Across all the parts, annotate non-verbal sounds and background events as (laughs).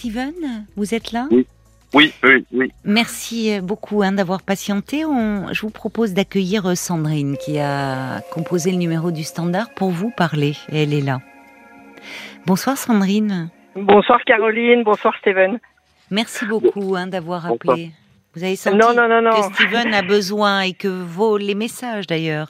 Steven Vous êtes là Oui. Oui, oui, oui. Merci euh, beaucoup hein, d'avoir patienté. On, je vous propose d'accueillir euh, Sandrine qui a composé le numéro du standard pour vous parler. Elle est là. Bonsoir Sandrine. Bonsoir Caroline, bonsoir Steven. Merci beaucoup hein, d'avoir appelé. Vous avez senti non, non, non, non. que Steven a (laughs) besoin et que vos, les messages d'ailleurs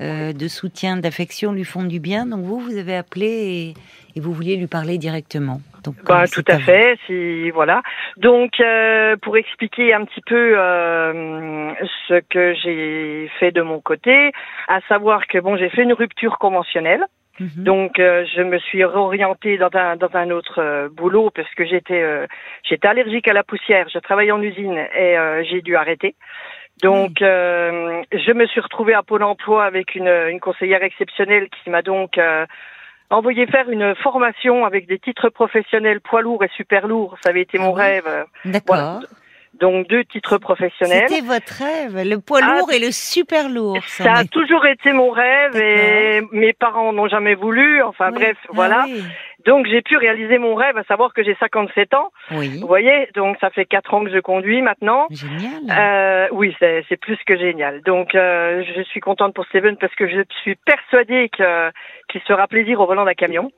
euh, de soutien, d'affection lui font du bien. Donc vous, vous avez appelé et, et vous vouliez lui parler directement. Donc, Bah, tout à fait, si voilà. Donc euh, pour expliquer un petit peu euh, ce que j'ai fait de mon côté, à savoir que bon, j'ai fait une rupture conventionnelle. Mhm. Donc euh, je me suis réorientée dans un dans un autre euh, boulot parce que j'étais euh, j'étais allergique à la poussière. Je travaillais en usine et euh, j'ai dû arrêter. Donc euh, je me suis retrouvée à Pôle Emploi avec une une conseillère exceptionnelle qui m'a donc euh, envoyé faire une formation avec des titres professionnels poids lourds et super lourds. Ça avait été Ah mon rêve. D'accord. Voilà. Donc deux titres professionnels. C'était votre rêve, le poids Ah, lourd et le super lourd. Ça a toujours été mon rêve et mes parents n'ont jamais voulu. Enfin Oui. bref, Ah voilà. oui. Donc j'ai pu réaliser mon rêve, à savoir que j'ai 57 ans. Oui. Vous voyez, donc ça fait quatre ans que je conduis maintenant. Génial. Euh, oui, c'est plus que génial. Donc euh, je suis contente pour Steven parce que je suis persuadée que qu'il se fera plaisir au volant d'un camion.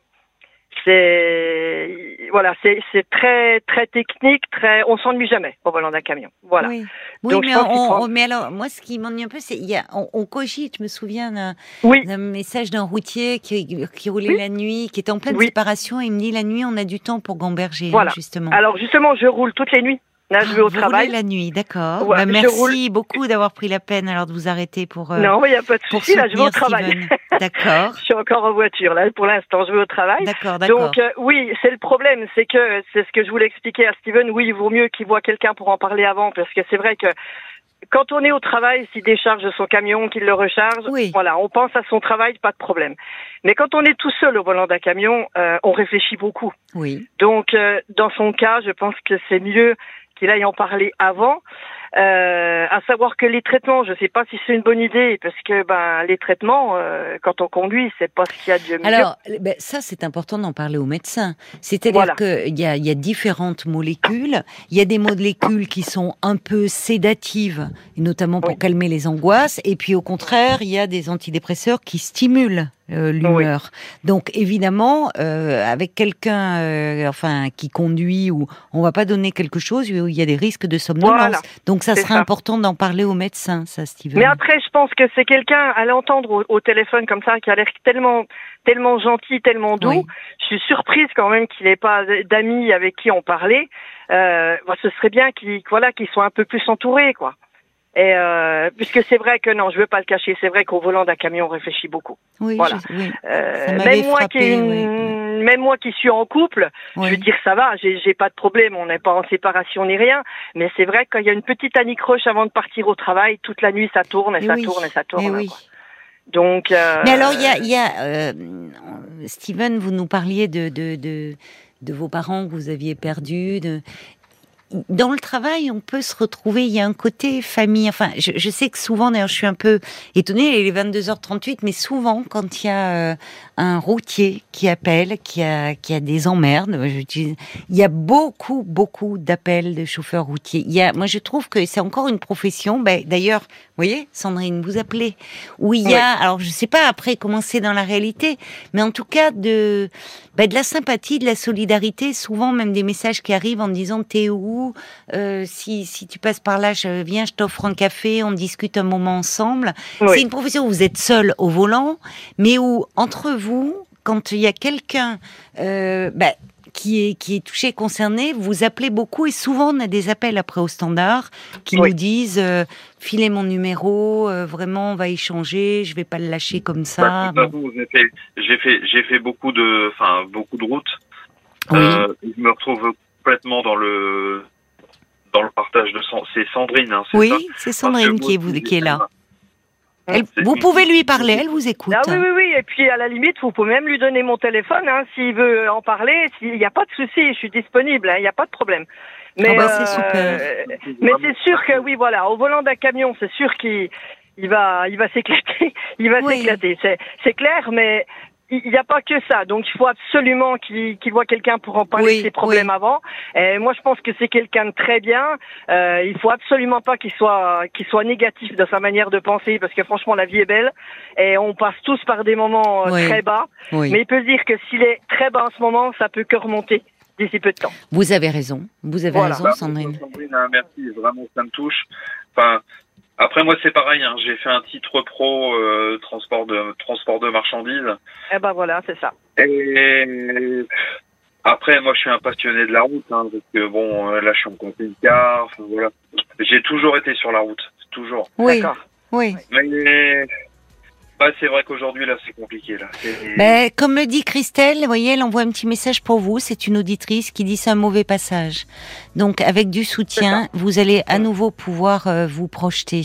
C'est voilà, c'est c'est très très technique, très on s'ennuie jamais au volant d'un camion. Voilà. Oui, oui Donc, mais, on, prend- mais alors, moi, ce qui m'ennuie un peu, c'est il y a, on, on cogite. Je me souviens d'un Oui, message d'un routier qui, qui roulait Oui. la nuit, qui était en pleine séparation. Et il me dit la nuit, on a du temps pour gamberger, Voilà. hein, justement. Alors justement, je roule toutes les nuits. Là, je Ah, vais au vous travail. la nuit, d'accord. Ouais, Bah, merci roule- beaucoup d'avoir pris la peine alors de vous arrêter pour, euh, non, il n'y a pas de souci. Là, je vais au travail. (laughs) D'accord, je suis encore en voiture. Là, pour l'instant, je vais au travail. d'accord, d'accord. Donc euh, oui, c'est le problème, c'est que c'est ce que je voulais expliquer à Steven. Oui, il vaut mieux qu'il voit quelqu'un pour en parler avant, parce que c'est vrai que quand on est au travail, s'il décharge son camion, qu'il le recharge, Oui. voilà, on pense à son travail, pas de problème. Mais quand on est tout seul au volant d'un camion, euh, on réfléchit beaucoup. Oui, Donc euh, dans son cas, je pense que c'est mieux qu'il aille en parler avant. Euh, à savoir que les traitements, je ne sais pas si c'est une bonne idée, parce que ben les traitements, euh, quand on conduit, c'est pas ce qu'il y a de mieux. Alors, ben, ça, c'est important d'en parler aux médecins. C'est-à-dire Voilà. qu'il y a, il y a différentes molécules. Il y a des molécules qui sont un peu sédatives, notamment pour Oui. calmer les angoisses. Et puis, au contraire, il y a des antidépresseurs qui stimulent euh, l'humeur. Donc, évidemment, euh, avec quelqu'un, euh, enfin, qui conduit ou on va pas donner quelque chose où il y a des risques de somnolence. Voilà. Donc, ça serait ça. important d'en parler aux médecins, ça, Steven. Mais après, je pense que c'est quelqu'un à l'entendre au, au téléphone comme ça, qui a l'air tellement, tellement gentil, tellement doux. Oui. Je suis surprise quand même qu'il n'ait pas d'amis avec qui en parler. Euh, bah, ce serait bien qu'il, voilà, qu'ils soient un peu plus entourés, quoi. Et euh, puisque c'est vrai que non, je veux pas le cacher, c'est vrai qu'au volant d'un camion, on réfléchit beaucoup. oui, voilà. je- oui. Euh, même moi qui même moi suis en couple, oui. je veux dire ça va, j'ai pas de problème, on n'est pas en séparation ni rien, mais c'est vrai que quand il y a une petite anicroche avant de partir au travail, toute la nuit ça tourne et Eh ça tourne et ça tourne. eh oui. quoi. Donc euh, Mais alors, il y a, y a Steven, vous nous parliez de, de, de, de vos parents que vous aviez perdus. De... Dans le travail, on peut se retrouver. Il y a un côté famille. Enfin, je, je sais que souvent, d'ailleurs, je suis un peu étonnée. Il est 22h38, mais souvent, quand il y a euh, un routier qui appelle, qui a, qui a des emmerdes, je dis- il y a beaucoup, beaucoup d'appels de chauffeurs routiers. Il y a, moi, je trouve que c'est encore une profession. Ben, d'ailleurs, vous voyez, Sandrine, vous appelez où il y a, alors je sais pas après comment c'est dans la réalité, mais en tout cas de, ben, de la sympathie, de la solidarité, souvent même des messages qui arrivent en disant t'es où, Euh, si si tu passes par là, je viens, je t'offre un café, on discute un moment ensemble. oui. C'est une profession où vous êtes seul au volant, mais où entre vous, quand il y a quelqu'un euh, ben, qui est qui est touché, concerné, vous appelez beaucoup et souvent on a des appels après au standard qui Oui. nous disent euh, filez mon numéro, euh, vraiment on va échanger, je vais pas le lâcher comme ça. Bah, Bon. j'ai fait, j'ai fait, j'ai fait beaucoup de, enfin, beaucoup de routes. Oui. Euh, je me retrouve complètement dans le, dans le partage de c'est Sandrine, hein, Oui, c'est Sandrine moi qui est, vous- aussi, qui est là. Elle- c'est- vous pouvez lui parler, elle vous écoute. Ah oui, oui, oui. Et puis, à la limite, vous pouvez même lui donner mon téléphone, hein, s'il veut en parler. S'il n'y a pas de souci, je suis disponible, hein, il n'y a pas de problème. Mais, Ah bah, c'est super. mais c'est sûr que, oui, voilà, au volant d'un camion, c'est sûr qu'il il va, il va s'éclater. (laughs) Il va Oui. s'éclater. C'est clair, mais il n'y a pas que ça. Donc il faut absolument qu'il qu'il voit quelqu'un pour en parler Oui, de ses problèmes oui. avant. Et moi je pense que c'est quelqu'un de très bien. Euh, il faut absolument pas qu'il soit qu'il soit négatif dans sa manière de penser parce que franchement la vie est belle et on passe tous par des moments euh, Oui. très bas. Oui. Mais il peut se dire que s'il est très bas en ce moment, ça peut que remonter d'ici peu de temps. Vous avez raison. Vous avez Voilà. raison, Bah, Sandrine. Sandrine, hein, merci, vraiment ça me touche. Enfin, après moi c'est pareil, hein, j'ai fait un titre pro euh, transport de transport de marchandises. Eh ben voilà, c'est ça. Et après moi je suis un passionné de la route, hein, parce que bon euh, là je suis en camping-car, enfin voilà. J'ai toujours été sur la route, toujours. Oui, D'accord. oui. Mais bah, c'est vrai qu'aujourd'hui là c'est compliqué là. Ben, comme le dit Christelle, vous voyez, elle envoie un petit message pour vous. C'est une auditrice qui dit c'est un mauvais passage. Donc, avec du soutien, vous allez à nouveau pouvoir euh, vous projeter.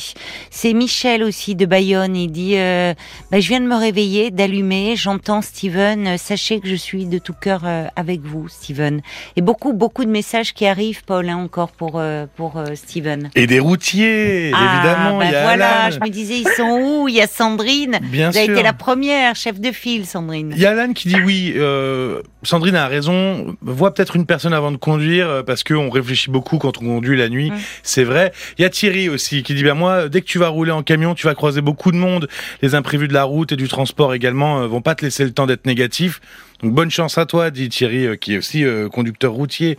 C'est Michel aussi de Bayonne. Il dit euh, ben, je viens de me réveiller, d'allumer. J'entends Steven. Euh, Sachez que je suis de tout cœur euh, avec vous, Steven. Et beaucoup, beaucoup de messages qui arrivent, Paul, hein, encore pour euh, pour euh, Steven. Et des routiers, Ah, évidemment. ben il y a voilà. Alan. Je me disais ils sont où? Il y a Sandrine. Bien Vous avez sûr. été la première chef de file, Sandrine. Il y a Alan qui dit oui, euh, Sandrine a raison, vois peut-être une personne avant de conduire euh, parce qu'on réfléchit beaucoup quand on conduit la nuit, c'est vrai. Il y a Thierry aussi qui dit ben moi dès que tu vas rouler en camion, tu vas croiser beaucoup de monde, les imprévus de la route et du transport également euh, vont pas te laisser le temps d'être négatif. Donc bonne chance à toi, dit Thierry, euh, qui est aussi euh, conducteur routier.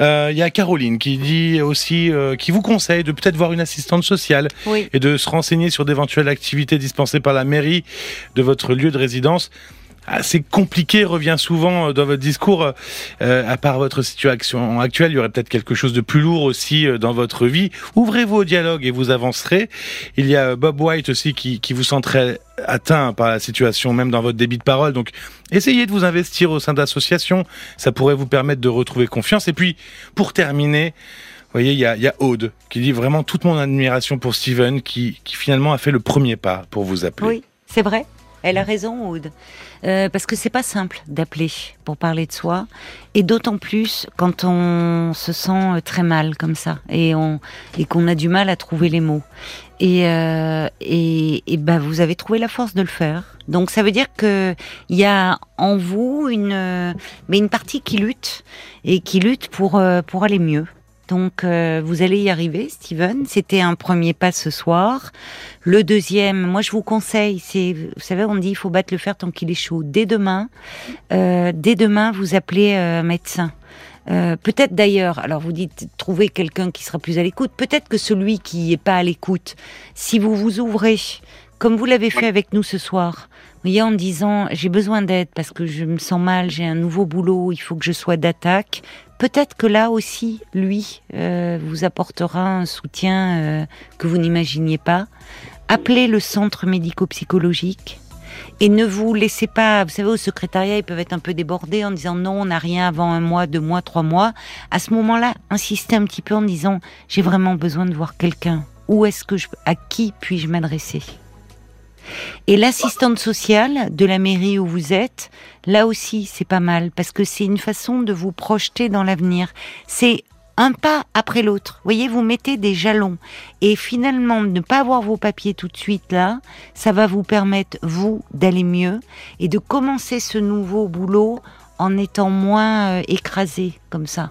Euh, Il y a Caroline qui dit aussi, qui vous conseille de peut-être voir une assistante sociale Oui. et de se renseigner sur d'éventuelles activités dispensées par la mairie de votre lieu de résidence. Assez compliqué revient souvent euh, dans votre discours. Euh, à part votre situation actuelle, il y aurait peut-être quelque chose de plus lourd aussi euh, dans votre vie. Ouvrez-vous au dialogue et vous avancerez. Il y a euh, Bob White aussi qui, vous sentrait atteint par la situation, même dans votre débit de parole. Donc, essayez de vous investir au sein d'associations. Ça pourrait vous permettre de retrouver confiance. Et puis, pour terminer, vous voyez, il y a, y Aude qui dit vraiment toute mon admiration pour Steven qui, qui finalement a fait le premier pas pour vous appeler. Oui, c'est vrai. Elle a raison, Aude. Euh, parce que c'est pas simple d'appeler pour parler de soi, et d'autant plus quand on se sent euh, très mal comme ça et et qu'on a du mal à trouver les mots. Et euh, et, et ben vous avez trouvé la force de le faire. Donc ça veut dire que il y a en vous une euh, mais une partie qui lutte et qui lutte pour euh, pour aller mieux. Donc euh, vous allez y arriver, Steven. C'était un premier pas ce soir. Le deuxième, moi je vous conseille, c'est, vous savez, on dit il faut battre le fer tant qu'il est chaud. Dès demain, euh, dès demain, vous appelez euh, un médecin. Euh, peut-être d'ailleurs, alors vous dites trouver quelqu'un qui sera plus à l'écoute. Peut-être que celui qui est pas à l'écoute, si vous vous ouvrez, comme vous l'avez fait avec nous ce soir, voyez, en disant j'ai besoin d'aide parce que je me sens mal, j'ai un nouveau boulot, il faut que je sois d'attaque. Peut-être que là aussi, lui euh, vous apportera un soutien euh, que vous n'imaginiez pas. Appelez le centre médico-psychologique et ne vous laissez pas, vous savez, au secrétariat, ils peuvent être un peu débordés en disant non, on n'a rien avant un mois, deux mois, trois mois. À ce moment-là, insistez un petit peu en disant j'ai vraiment besoin de voir quelqu'un. Où est-ce que je, à qui puis-je m'adresser? Et l'assistante sociale de la mairie où vous êtes, là aussi, c'est pas mal parce que c'est une façon de vous projeter dans l'avenir. C'est un pas après l'autre. Vous voyez, vous mettez des jalons. Et finalement, ne pas avoir vos papiers tout de suite là, ça va vous permettre, vous, d'aller mieux et de commencer ce nouveau boulot en étant moins euh, écrasé comme ça.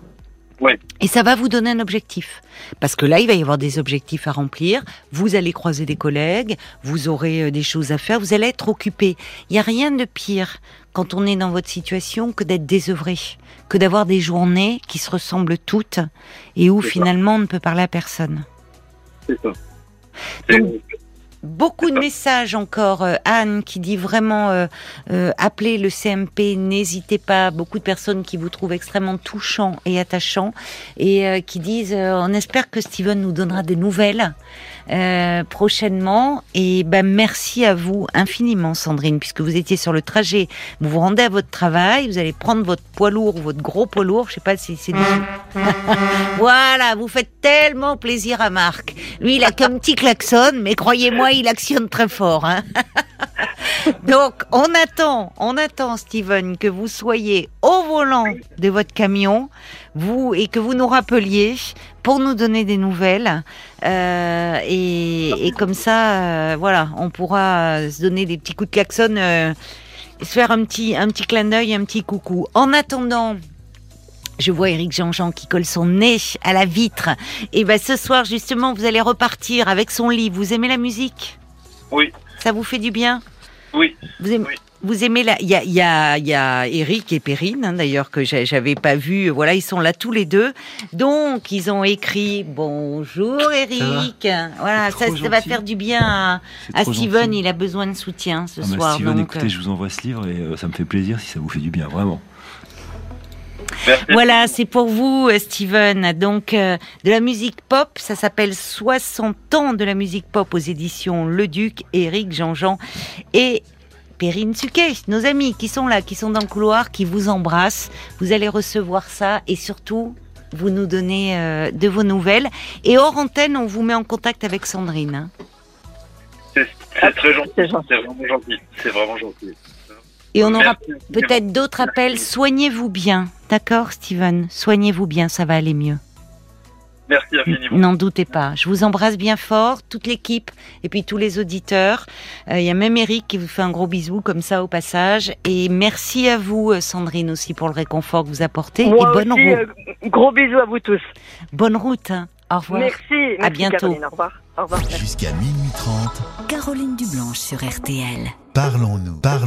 Ouais. Et ça va vous donner un objectif. Parce que là, il va y avoir des objectifs à remplir. Vous allez croiser des collègues, vous aurez euh, des choses à faire, vous allez être occupé. Il n'y a rien de pire quand on est dans votre situation que d'être désœuvré, que d'avoir des journées qui se ressemblent toutes et où ça. finalement on ne peut parler à personne. C'est ça. Donc, Beaucoup de messages encore. euh, Anne qui dit vraiment euh, euh, appelez le CMP, n'hésitez pas. Beaucoup de personnes qui vous trouvent extrêmement touchant et attachant et euh, qui disent on espère que Steven nous donnera des nouvelles prochainement. Et ben merci à vous infiniment, Sandrine, puisque vous étiez sur le trajet. Vous vous rendez à votre travail, vous allez prendre votre poids lourd ou votre gros poids lourd. Je sais pas si c'est (laughs) voilà, vous faites tellement plaisir à Marc. Lui, il a qu'un petit klaxon, mais croyez-moi, il actionne très fort. hein. (laughs) Donc, on attend, on attend, Steven, que vous soyez au volant de votre camion, vous et que vous nous rappeliez pour nous donner des nouvelles. Euh, et, comme ça, euh, voilà, on pourra se donner des petits coups de klaxon. euh, se faire un petit, un petit clin d'œil, un petit coucou. En attendant, je vois Eric Jean-Jean qui colle son nez à la vitre. Et ben ce soir, justement, vous allez repartir avec son livre. Vous aimez la musique? Oui, Ça vous fait du bien? Oui. vous aimez, Oui. vous aimez la. Il y a, y, a, il y a Eric et Perrine, hein, d'ailleurs, que j'a- j'avais pas vu. Voilà, ils sont là tous les deux. Donc, ils ont écrit Bonjour Eric. Voilà, ça, ça va faire du bien à, Steven. gentil. Il a besoin de soutien ce Ah soir. Steven, donc, écoutez, je vous envoie ce livre et euh, ça me fait plaisir si ça vous fait du bien, vraiment. Merci. Voilà, c'est pour vous, euh, Steven. Donc, euh, de la musique pop, ça s'appelle 60 ans de la musique pop aux éditions Le Duc, Eric Jean-Jean et Perrine Suquet, nos amis qui sont là, qui sont dans le couloir, qui vous embrassent. Vous allez recevoir ça et surtout, vous nous donnez euh, de vos nouvelles. Et hors antenne, on vous met en contact avec Sandrine. hein. C'est c'est très gentil. C'est gentil. C'est vraiment gentil. C'est vraiment gentil. Et on aura peut-être d'autres appels. Soignez-vous bien, d'accord, Steven Soignez-vous bien, ça va aller mieux. Merci infiniment. N'en doutez pas. Je vous embrasse bien fort, toute l'équipe et puis tous les auditeurs. Euh, Il y a même Eric qui vous fait un gros bisou comme ça au passage. Et merci à vous, euh, Sandrine, aussi pour le réconfort que vous apportez. Moi et bonne, aussi, route. euh, gros bisous à vous tous. bonne route. hein. Au revoir. Merci. merci À bientôt. Caroline. Au revoir. Au revoir. Jusqu'à minuit 30, Caroline Dublanche sur RTL. parlons-nous. Parlons